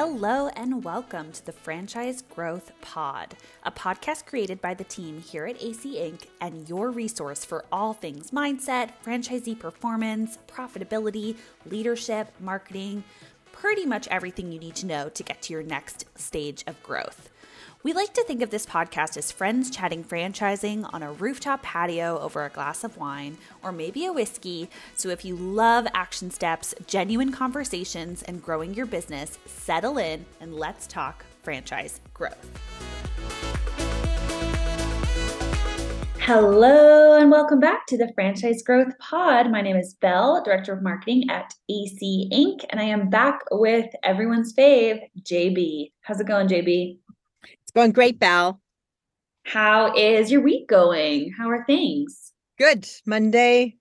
Hello and welcome to the Franchise Growth Pod, a podcast created by the team here at AC Inc. and your resource for all things mindset, franchisee performance, profitability, leadership, marketing, pretty much everything you need to know to get to your next stage of growth. We like to think of this podcast as friends chatting franchising on a rooftop patio over a glass of wine or maybe a whiskey. So if you love action steps, genuine conversations, and growing your business, settle in and let's talk franchise growth. Hello and welcome back to the Franchise Growth Pod. My name is Belle, Director of Marketing at AC Inc., and I am back with everyone's fave, JB. How's it going, JB? It's going great, Belle. How is your week going? How are things? Good. Monday,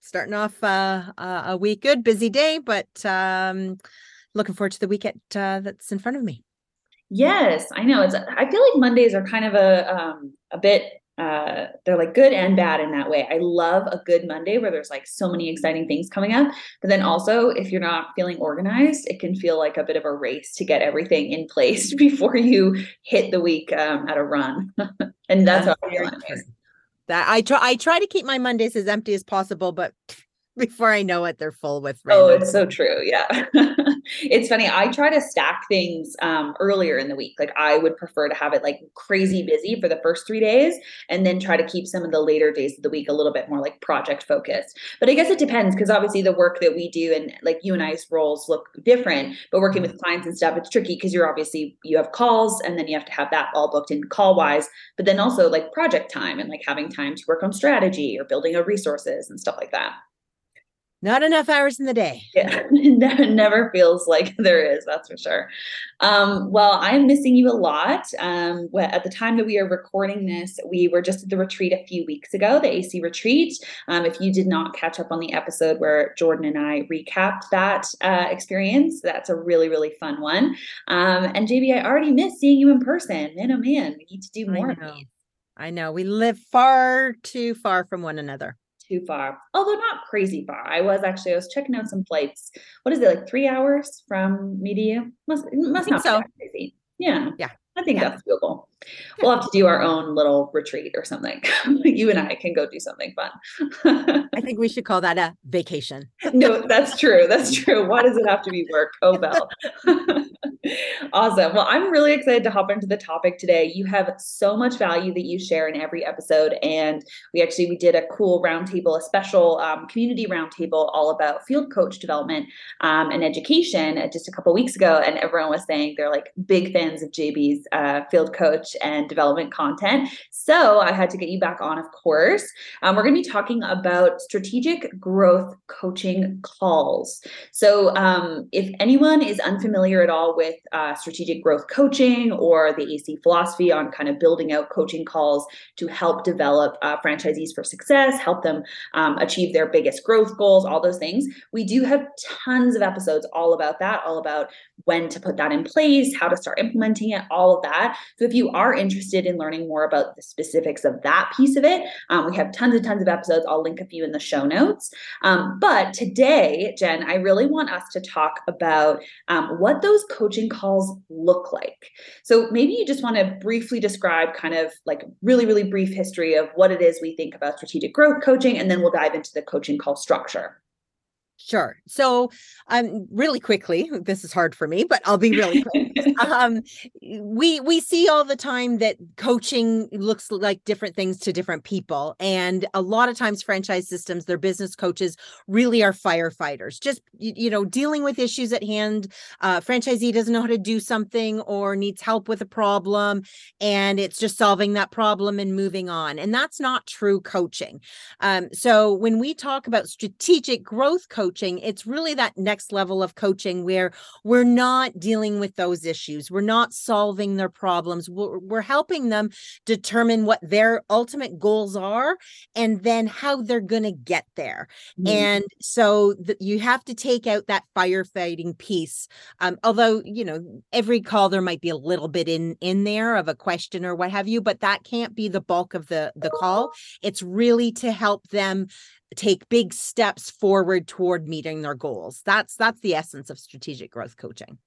starting off uh, a week. Good, busy day, but um, looking forward to the weekend uh, that's in front of me. Yes, I know. It's. I feel like Mondays are kind of a um, a bit uh, they're like good and bad in that way. I love a good Monday where there's like so many exciting things coming up. But then also, if you're not feeling organized, it can feel like a bit of a race to get everything in place before you hit the week um, at a run. and that's, that's how I feel. That I try. I try to keep my Mondays as empty as possible, but before I know it, they're full with. Random. Oh, it's so true. Yeah. it's funny. I try to stack things um, earlier in the week. Like I would prefer to have it like crazy busy for the first three days and then try to keep some of the later days of the week a little bit more like project focused. But I guess it depends because obviously the work that we do and like you and I's roles look different, but working with clients and stuff, it's tricky because you're obviously, you have calls and then you have to have that all booked in call wise, but then also like project time and like having time to work on strategy or building a resources and stuff like that. Not enough hours in the day. Yeah, it never feels like there is, that's for sure. Um, well, I'm missing you a lot. Um, at the time that we are recording this, we were just at the retreat a few weeks ago, the AC retreat. Um, if you did not catch up on the episode where Jordan and I recapped that uh, experience, that's a really, really fun one. Um, and JB, I already miss seeing you in person. Man, oh man, we need to do more of these. I know we live far too far from one another too far, although not crazy far. I was actually I was checking out some flights. What is it like three hours from Media? Must must not so. crazy. Yeah, yeah. I think yeah. that's doable. We'll have to do our own little retreat or something. you and I can go do something fun. I think we should call that a vacation. no, that's true. That's true. Why does it have to be work? Oh, Belle. awesome. Well, I'm really excited to hop into the topic today. You have so much value that you share in every episode, and we actually we did a cool roundtable, a special um, community roundtable all about field coach development um, and education uh, just a couple weeks ago, and everyone was saying they're like big fans of JB's uh, field coach and development content. So I had to get you back on, of course. Um, we're going to be talking about strategic growth coaching calls. So um, if anyone is unfamiliar at all with uh, strategic growth coaching or the AC philosophy on kind of building out coaching calls to help develop uh, franchisees for success, help them um, achieve their biggest growth goals, all those things, we do have tons of episodes all about that, all about when to put that in place, how to start implementing it, all of that. So if you are interested in learning more about the specifics of that piece of it, um, we have tons and tons of episodes. I'll link a few in the show notes. Um, but today, Jen, I really want us to talk about um, what those coaching calls look like. So maybe you just want to briefly describe kind of like really, really brief history of what it is we think about strategic growth coaching, and then we'll dive into the coaching call structure. Sure. So, um, really quickly, this is hard for me, but I'll be really quick. um, we we see all the time that coaching looks like different things to different people, and a lot of times, franchise systems, their business coaches really are firefighters, just you, you know, dealing with issues at hand. Uh, franchisee doesn't know how to do something or needs help with a problem, and it's just solving that problem and moving on. And that's not true coaching. Um, so, when we talk about strategic growth coaching coaching, it's really that next level of coaching where we're not dealing with those issues. We're not solving their problems. We're, we're helping them determine what their ultimate goals are and then how they're going to get there. Mm-hmm. And so the, you have to take out that firefighting piece. Um, although, you know, every call there might be a little bit in in there of a question or what have you, but that can't be the bulk of the the call. It's really to help them take big steps forward toward meeting their goals. That's that's the essence of strategic growth coaching.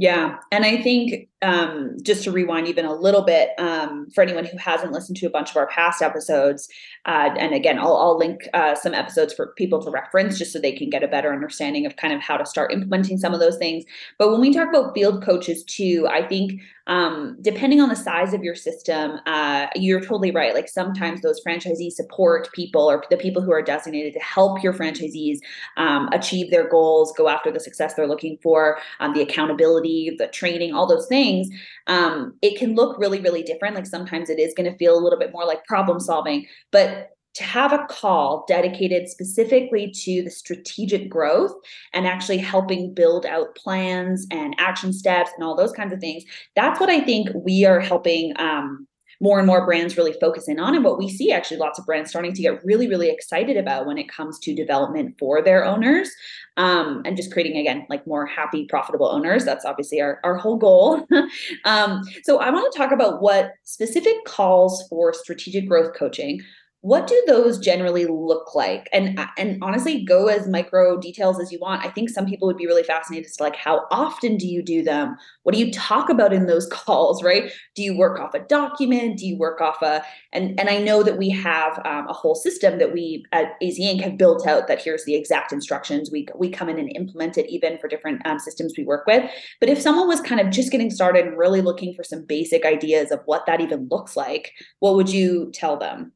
Yeah. And I think um, just to rewind even a little bit, um, for anyone who hasn't listened to a bunch of our past episodes, uh, and again, I'll, I'll link uh, some episodes for people to reference just so they can get a better understanding of kind of how to start implementing some of those things. But when we talk about field coaches too, I think um, depending on the size of your system, uh, you're totally right. Like sometimes those franchisee support people or the people who are designated to help your franchisees um, achieve their goals, go after the success they're looking for, um, the accountability, the training, all those things. Um, it can look really, really different. Like sometimes it is going to feel a little bit more like problem solving, but to have a call dedicated specifically to the strategic growth and actually helping build out plans and action steps and all those kinds of things that's what i think we are helping um, more and more brands really focus in on and what we see actually lots of brands starting to get really really excited about when it comes to development for their owners um, and just creating again like more happy profitable owners. That's obviously our, our whole goal. Um, so i want to talk about what specific calls for strategic growth coaching what do those generally look like? And and honestly go as micro details as you want. I think some people would be really fascinated as to like how often do you do them? What do you talk about in those calls right? Do you work off a document? Do you work off a and and i know that we have um, a whole system that we at AC inc. have built out that here's the exact instructions. We we come in and implement it even for different um, systems we work with. But if someone was kind of just getting started and really looking for some basic ideas of what that even looks like what would you tell them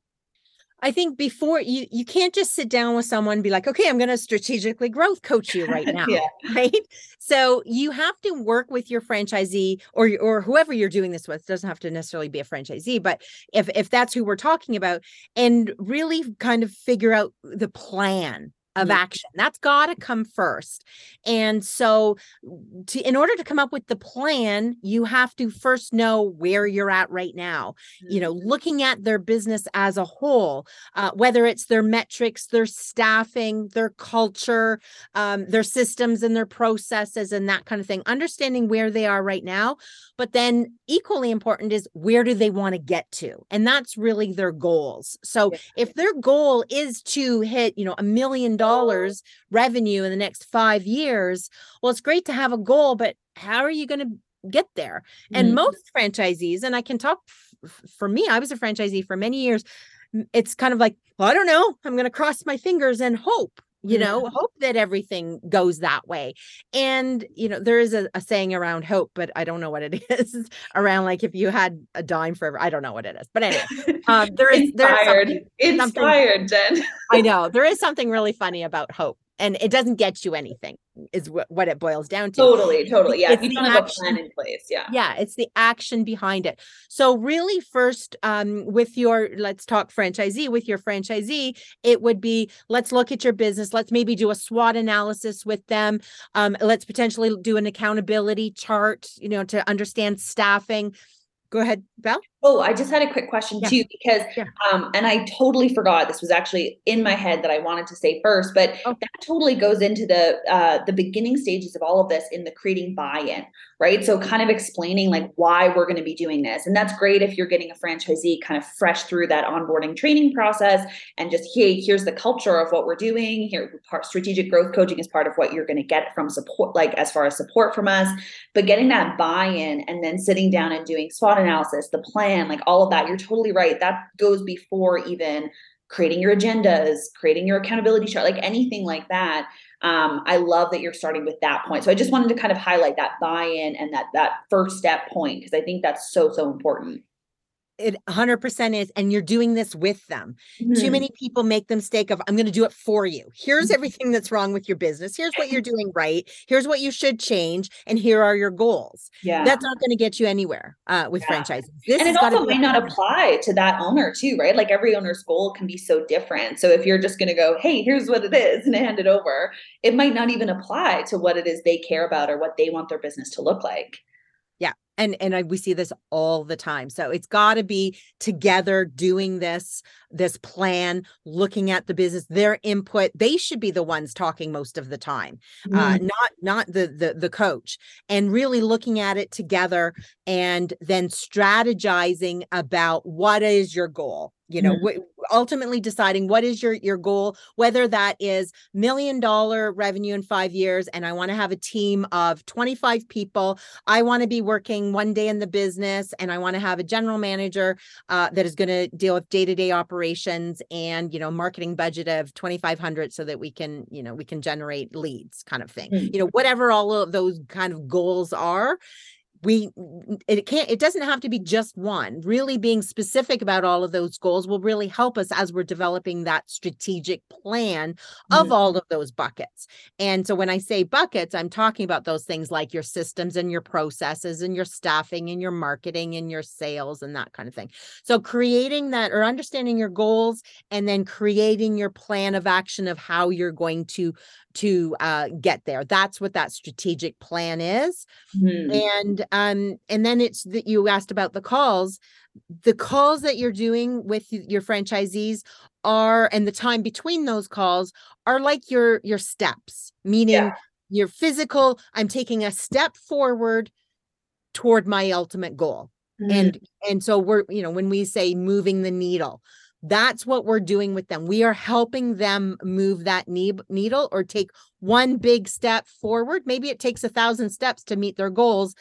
I think before you you can't just sit down with someone and be like, okay, I'm going to strategically growth coach you right now, yeah. right? So you have to work with your franchisee or or whoever you're doing this with. It doesn't have to necessarily be a franchisee, but if if that's who we're talking about, and really kind of figure out the plan of mm-hmm. action. That's got to come first. And so to in order to come up with the plan, you have to first know where you're at right now. Mm-hmm. You know, mm-hmm. looking at their business as a whole, uh, whether it's their metrics, their staffing, their culture, um, their systems and their processes and that kind of thing, understanding where they are right now. But then equally important is where do they want to get to? And that's really their goals. So yeah. if their goal is to hit, you know, a million dollars revenue in the next five years, well, it's great to have a goal, but how are you going to get there? Mm-hmm. And most franchisees, and I can talk f- for me, I was a franchisee for many years. It's kind of like, well, I don't know. I'm going to cross my fingers and hope you know hope that everything goes that way. And you know there is a, a, saying around hope but i don't know what it is around like if you had a dime forever i don't know what it is. But anyway um, there is inspired. there is inspired jen. I know there is something really funny about hope and it doesn't get you anything is what, what it boils down to. Totally totally. Yeah it's you don't have action, a plan in place yeah. Yeah it's the action behind it. So really first um with your let's talk franchisee with your franchisee it would be let's look at your business let's maybe do a swot analysis with them um let's potentially do an accountability chart you know to understand staffing. Go ahead Belle Oh, I just had a quick question yeah. too, because, yeah. um, and I totally forgot this was actually in my head that I wanted to say first, but oh. that totally goes into the uh, the beginning stages of all of this in the creating buy-in, right? So kind of explaining like why we're going to be doing this, and that's great if you're getting a franchisee kind of fresh through that onboarding training process, and just hey, here's the culture of what we're doing. Here, part strategic growth coaching is part of what you're going to get from support, like as far as support from us, but getting that buy-in and then sitting down and doing SWOT analysis, the plan plan, like all of that. You're totally right. That goes before even creating your agendas, creating your accountability chart, like anything like that. Um, I love that you're starting with that point. So I just wanted to kind of highlight that buy-in and that that first step point because I think that's so so important it 100% is and you're doing this with them. Mm-hmm. too many people make the mistake of i'm going to do it for you. Here's mm-hmm. everything that's wrong with your business. Here's what you're doing right. Here's what you should change and here are your goals. Yeah. That's not going to get you anywhere uh, with yeah. franchising this and it also might not apply to that owner too right? Like every owner's goal can be so different. So if you're just going to go hey here's what it is and hand it over it might not even apply to what it is they care about or what they want their business to look like and and I, we see this all the time so it's got to be together doing this this plan looking at the business their input they should be the ones talking most of the time mm. uh, not not the, the the coach and really looking at it together and then strategizing about what is your goal you know mm. Ultimately deciding what is your your goal whether that is million dollar revenue in 5 years and I want to have a team of 25 people I want to be working one day in the business and I want to have a general manager uh, that is going to deal with day-to-day operations and you know marketing budget of 2500 so that we can you know we can generate leads kind of thing mm-hmm. you know whatever all of those kind of goals are we it can't it doesn't have to be just one. Really being specific about all of those goals will really help us as we're developing that strategic plan of mm-hmm. all of those buckets. And so when i say buckets i'm talking about those things like your systems and your processes and your staffing and your marketing and your sales and that kind of thing. So creating that or understanding your goals and then creating your plan of action of how you're going to to uh, get there. That's what that strategic plan is. Mm-hmm. And um, and then it's that you asked about the calls. The calls that you're doing with your franchisees are, and the time between those calls are like your your steps, meaning yeah. your physical. I'm taking a step forward toward my ultimate goal. Mm-hmm. And and so we're you know when we say moving the needle that's what we're doing with them. We are helping them move that needle or take one big step forward. Maybe it takes a thousand steps to meet their goals,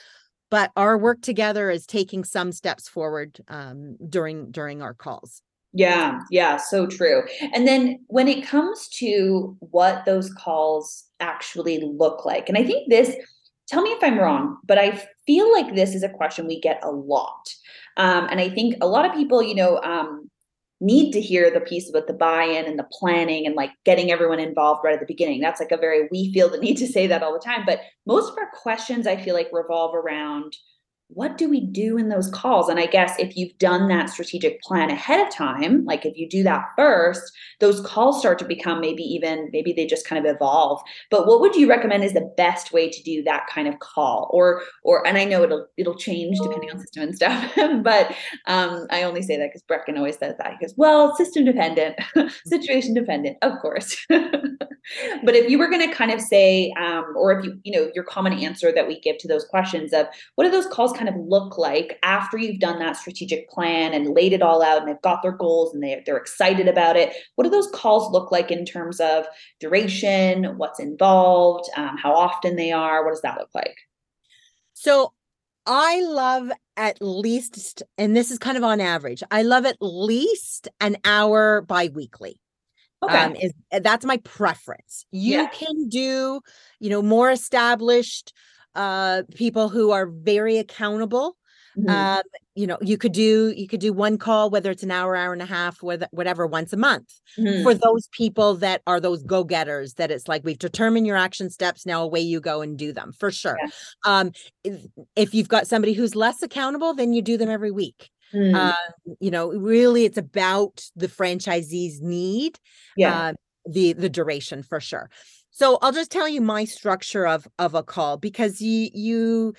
but our work together is taking some steps forward um, during during our calls. Yeah, yeah, so true. And then when it comes to what those calls actually look like, and I think this, tell me if I'm wrong, but I feel like this is a question we get a lot. Um, and I think a lot of people, you know, um, need to hear the piece about the buy-in and the planning and like getting everyone involved right at the beginning. That's like a very we feel the need to say that all the time. But most of our questions I feel like revolve around what do we do in those calls? And I guess if you've done that strategic plan ahead of time, like if you do that first, those calls start to become maybe even, maybe they just kind of evolve. But what would you recommend is the best way to do that kind of call? Or, or, and I know it'll, it'll change depending on system and stuff, but um, I only say that because Brecken always says that. He goes, well, system dependent, situation dependent, of course. but if you were going to kind of say, um, or if you, you know, your common answer that we give to those questions of what are those calls kind of look like after you've done that strategic plan and laid it all out and they've got their goals and they, they're excited about it? What do those calls look like in terms of duration, what's involved, um, how often they are? What does that look like? So I love at least, and this is kind of on average, I love at least an hour biweekly. Okay. Um, is that's my preference. You yeah. can do, you know, more established uh people who are very accountable mm-hmm. um you know you could do you could do one call whether it's an hour hour and a half with whatever once a month mm-hmm. for those people that are those go-getters that it's like we've determined your action steps now away you go and do them for sure yeah. um if, if you've got somebody who's less accountable then you do them every week mm-hmm. uh, you know really it's about the franchisee's need yeah uh, the the duration for sure so I'll just tell you my structure of of a call because you you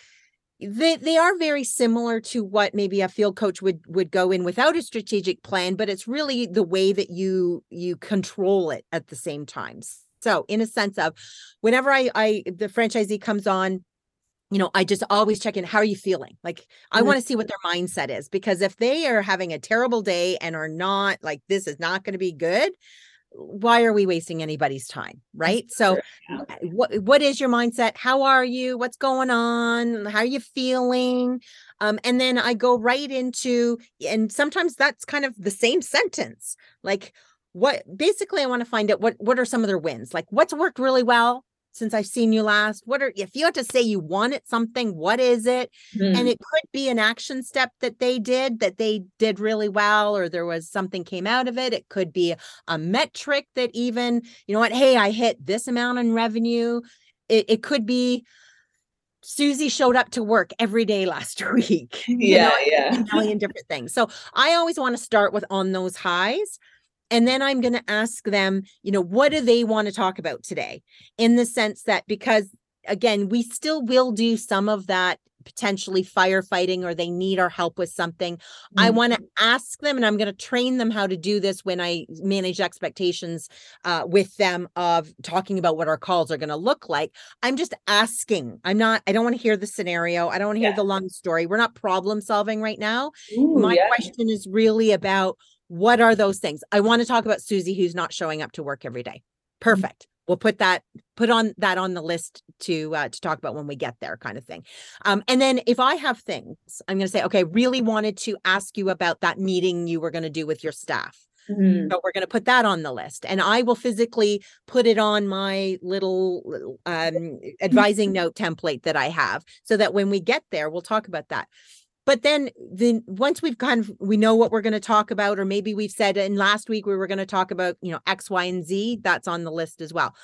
they they are very similar to what maybe a field coach would would go in without a strategic plan but it's really the way that you you control it at the same time so in a sense of whenever i i the franchisee comes on you know i just always check in how are you feeling like i mm-hmm. want to see what their mindset is because if they are having a terrible day and are not like this is not going to be good why are we wasting anybody's time right? So uh, what what is your mindset? How are you? What's going on? How are you feeling? Um, and then i go right into and sometimes that's kind of the same sentence like what basically i want to find out what what are some of their wins? Like what's worked really well since I've seen you last? What are if you had to say you wanted something, what is it? Mm. And it could be an action step that they did that they did really well, or there was something came out of it. It could be a metric that even, you know what, hey, I hit this amount in revenue. It, it could be Susie showed up to work every day last week. Yeah, know, yeah. A million different things. So I always want to start with on those highs and then I'm going to ask them, you know, what do they want to talk about today? In the sense that because again, we still will do some of that potentially firefighting or they need our help with something. Mm-hmm. I want to ask them and I'm going to train them how to do this when I manage expectations uh, with them of talking about what our calls are going to look like. I'm just asking. I'm not, I don't want to hear the scenario. I don't want to hear yeah. the long story. We're not problem solving right now. Ooh, My yeah. question is really about what are those things? I want to talk about Susie who's not showing up to work every day. Perfect. We'll put that put on that on the list to uh, to talk about when we get there, kind of thing. Um, and then if I have things, I'm going to say, okay, really wanted to ask you about that meeting you were going to do with your staff. Mm-hmm. So we're going to put that on the list, and I will physically put it on my little um, advising note template that I have, so that when we get there, we'll talk about that but then then once we've kind of we know what we're going to talk about or maybe we've said in last week we were going to talk about you know x y and z that's on the list as well.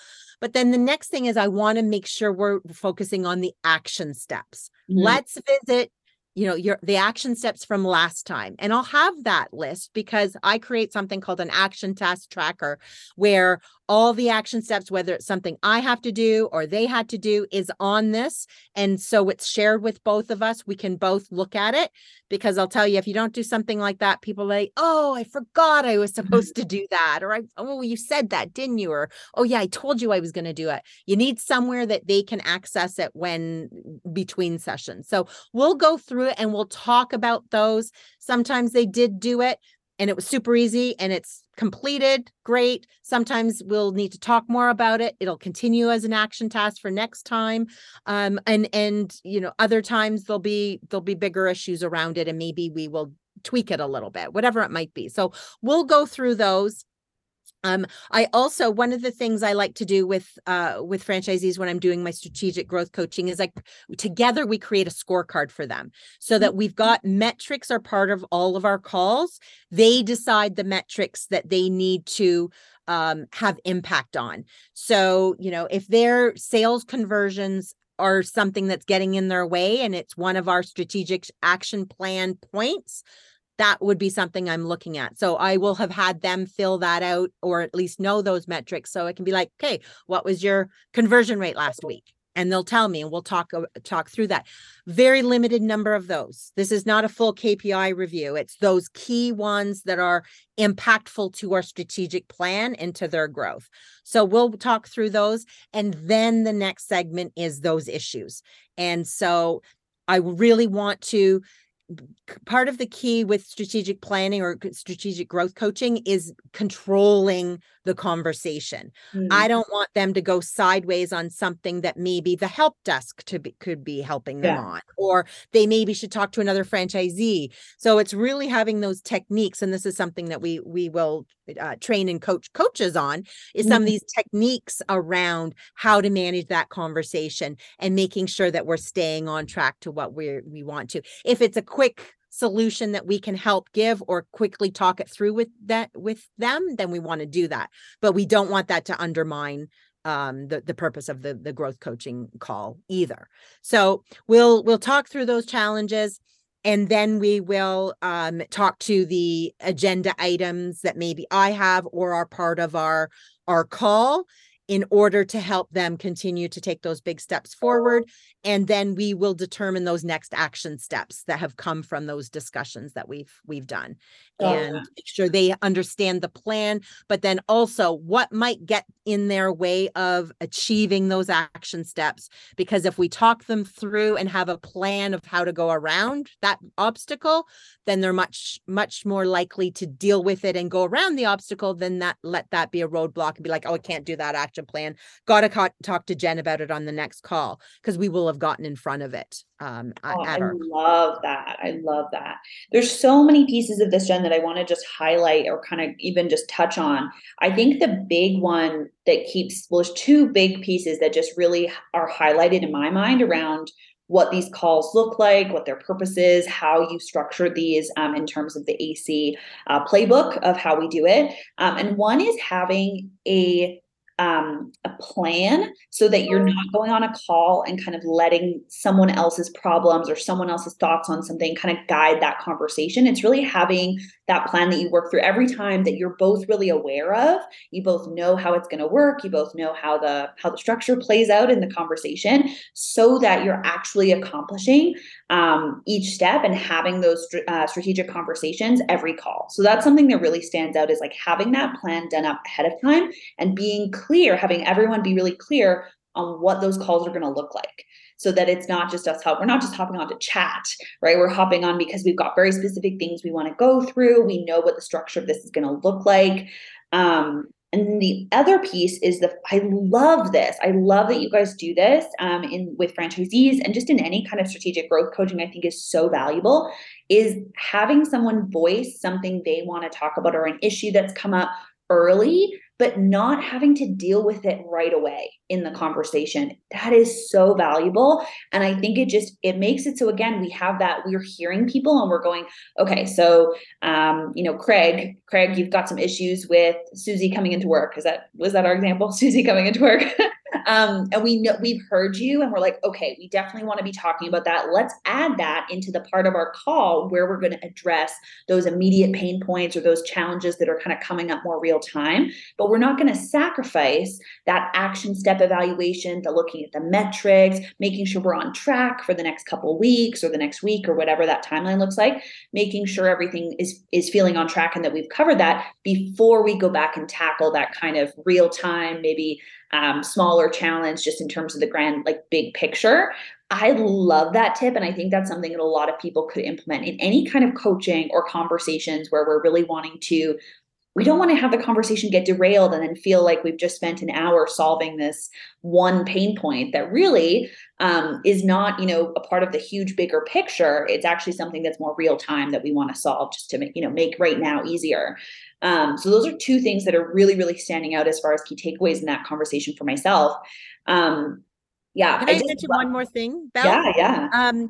But then the next thing is i want to make sure we're focusing on the action steps. Mm-hmm. let's visit you know your the action steps from last time. And i'll have that list because i create something called an action task tracker where all the action steps whether it's something i have to do or they had to do is on this. And so it's shared with both of us. We can both look at it because i'll tell you if you don't do something like that people like oh i forgot i was supposed to do that or i oh you said that didn't you? or oh yeah i told you i was going to do it. You need somewhere that they can access it when between sessions. So we'll go through it and we'll talk about those. Sometimes they did do it and it was super easy and it's completed great. Sometimes we'll need to talk more about it. It'll continue as an action task for next time. Um, and and you know other times there'll be there'll be bigger issues around it and maybe we will tweak it a little bit whatever it might be. So we'll go through those um, I also one of the things I like to do with uh, with franchisees when I'm doing my strategic growth coaching is like together we create a scorecard for them so that we've mm-hmm. got metrics are part of all of our calls. They decide the metrics that they need to um, have impact on. So you know if their sales conversions are something that's getting in their way and it's one of our strategic action plan points that would be something I'm looking at. So I will have had them fill that out or at least know those metrics. So it can be like, okay, what was your conversion rate last week? And they'll tell me and we'll talk talk through that. Very limited number of those. This is not a full KPI review. It's those key ones that are impactful to our strategic plan and to their growth. So we'll talk through those. And then the next segment is those issues. And so I really want to part of the key with strategic planning or strategic growth coaching is controlling the conversation. Mm-hmm. I don't want them to go sideways on something that maybe the help desk to be, could be helping them yeah. on, or they maybe should talk to another franchisee. So it's really having those techniques, and this is something that we we will uh, train and coach coaches on is some mm-hmm. of these techniques around how to manage that conversation and making sure that we're staying on track to what we we want to. If it's a quick solution that we can help give or quickly talk it through with that with them then we want to do that. But we don't want that to undermine um, the the purpose of the the growth coaching call either. So we'll we'll talk through those challenges and then we will um, talk to the agenda items that maybe i have or are part of our our call in order to help them continue to take those big steps forward. And then we will determine those next action steps that have come from those discussions that we've we've done and make sure they understand the plan, but then also what might get in their way of achieving those action steps. Because if we talk them through and have a plan of how to go around that obstacle, then they're much, much more likely to deal with it and go around the obstacle than that let that be a roadblock and be like, oh, I can't do that action plan. Gotta ca- talk to Jen about it on the next call because we will have gotten in front of it. Um, oh, I our- love that. I love that. There's so many pieces of this, Jen, that I want to just highlight or kind of even just touch on. I think the big one that keeps, well, there's two big pieces that just really are highlighted in my mind around what these calls look like, what their purpose is, how you structure these um, in terms of the AC uh, playbook of how we do it. Um, and one is having a um, a plan so that you're not going on a call and kind of letting someone else's problems or someone else's thoughts on something kind of guide that conversation. It's really having that plan that you work through every time that you're both really aware of. You both know how it's going to work. You both know how the how the structure plays out in the conversation, so that you're actually accomplishing um, each step and having those uh, strategic conversations every call. So that's something that really stands out is like having that plan done up ahead of time and being clear, having everyone be really clear on what those calls are going to look like. so that it's not just us help we're not just hopping on to chat right we're hopping on because we've got very specific things we want to go through we know what the structure of this is going to look like um, and the other piece is the I love this. I love that you guys do this um, in with franchisees and just in any kind of strategic growth coaching. I think is so valuable. Is having someone voice something they want to talk about or an issue that's come up early but not having to deal with it right away in the conversation. That is so valuable. And i think it just it makes it so again we have that we're hearing people and we're going okay so um you know craig craig you've got some issues with susie coming into work. Is that was that our example? Susie coming into work um, and we know we've heard you and we're like okay we definitely want to be talking about that. Let's add that into the part of our call where we're going to address those immediate pain points or those challenges that are kind of coming up more real time. But we're not going to sacrifice that action step evaluation the looking at the metrics making sure we're on track for the next couple weeks or the next week or whatever that timeline looks like making sure everything is is feeling on track and that we've covered that before we go back and tackle that kind of real time maybe um, smaller challenge just in terms of the grand like big picture. I love that tip and i think that's something that a lot of people could implement in any kind of coaching or conversations where we're really wanting to we don't want to have the conversation get derailed and then feel like we've just spent an hour solving this one pain point that really um, is not you know a part of the huge bigger picture. It's actually something that's more real time that we want to solve just to make you know make right now easier. Um, so those are two things that are really really standing out as far as key takeaways in that conversation for myself. Um, yeah can i, I mention love- one more thing Belle? yeah yeah. Um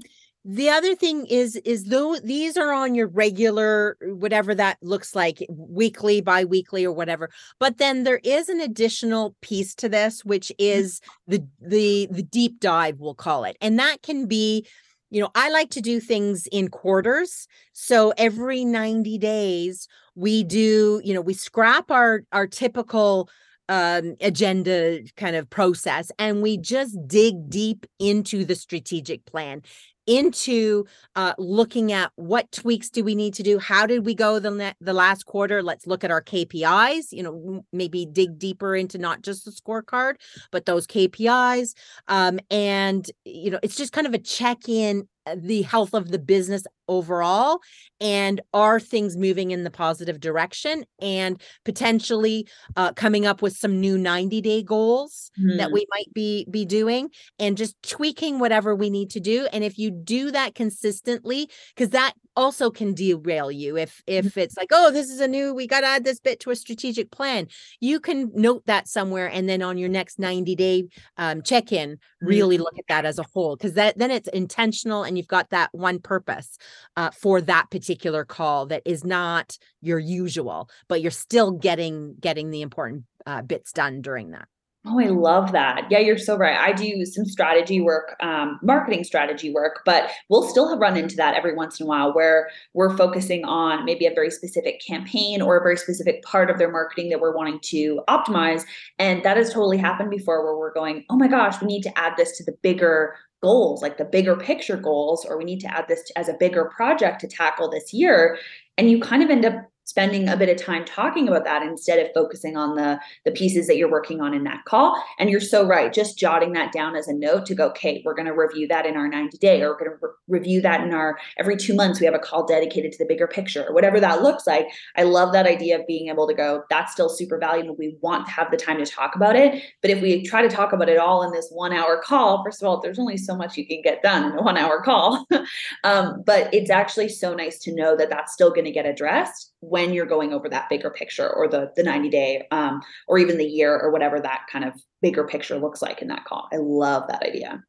the other thing is is though these are on your regular whatever that looks like weekly bi-weekly or whatever but then there is an additional piece to this which mm-hmm. is the the the deep dive we'll call it and that can be you know i like to do things in quarters so every 90 days we do you know we scrap our our typical um, agenda kind of process and we just dig deep into the strategic plan into uh, looking at what tweaks do we need to do? How did we go the, the last quarter? Let's look at our kpis you know maybe dig deeper into not just the scorecard but those kpis um, and you know it's just kind of a check in uh, the health of the business overall and are things moving in the positive direction and potentially uh, coming up with some new 90 day goals mm. that mm-hmm. we might be be doing and just tweaking whatever we need to do and if you do that consistently because that also can derail you if if mm-hmm. it's like oh this is a new we got to add this bit to a strategic plan you can note that somewhere and then on your next 90 day um, check-in mm-hmm. really look at that as a whole because that then it's intentional and you've got that one purpose uh, for that particular call that is not your usual but you're still getting getting the important uh, bits done during that Oh, I love that. Yeah, you're so right. I do some strategy work, um, marketing strategy work, but we'll still have run into that every once in a while where we're focusing on maybe a very specific campaign or a very specific part of their marketing that we're wanting to optimize. And that has totally happened before where we're going, oh my gosh, we need to add this to the bigger goals, like the bigger picture goals, or we need to add this as a bigger project to tackle this year. And you kind of end up spending a bit of time talking about that instead of focusing on the the pieces that you're working on in that call. And you're so right just jotting that down as a note to go okay we're going to review that in our 90 day or we're going to re- review that in our every two months we have a call dedicated to the bigger picture or whatever that looks like. I love that idea of being able to go that's still super valuable we want to have the time to talk about it. But if we try to talk about it all in this one hour call first of all there's only so much you can get done in a one hour call. Um, but it's actually so nice to know that that's still going to get addressed when you're going over that bigger picture or the the 90 day um, or even the year or whatever that kind of bigger picture looks like in that call. I love that idea.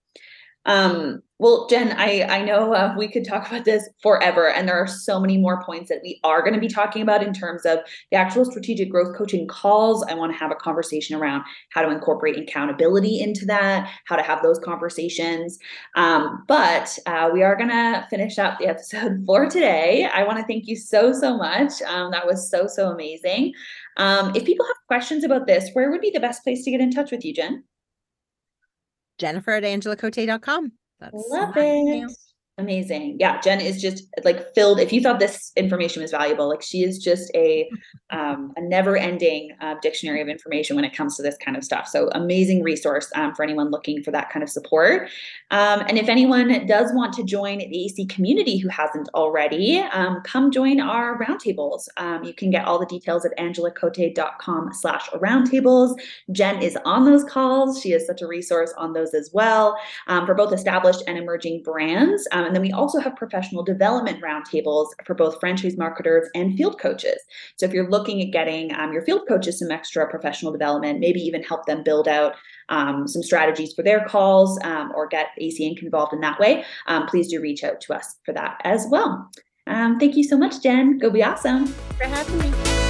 Um, well, Jen, I, I know uh, we could talk about this forever, and there are so many more points that we are going to be talking about in terms of the actual strategic growth coaching calls. I want to have a conversation around how to incorporate accountability into that, how to have those conversations. Um, but uh, we are going to finish up the episode for today. I want to thank you so, so much. Um, that was so, so amazing. Um, if people have questions about this, where would be the best place to get in touch with you, Jen? Jennifer at angelacote.com. That's Love it. Amazing. Yeah, Jen is just like filled. If you thought this information was valuable, like she is just a um, a never ending uh, dictionary of information when it comes to this kind of stuff. So amazing resource um, for anyone looking for that kind of support. Um, and if anyone does want to join the AC community who hasn't already, um, come join our roundtables. Um, you can get all the details at angelacote.com slash roundtables. Jen is on those calls. She is such a resource on those as well um, for both established and emerging brands. And then we also have professional development roundtables for both franchise marketers and field coaches. So if you're looking at getting um, your field coaches some extra professional development, maybe even help them build out um, some strategies for their calls um, or get AC Inc. involved in that way, um, please do reach out to us for that as well. Um, thank you so much, Jen. Go be awesome. For having me.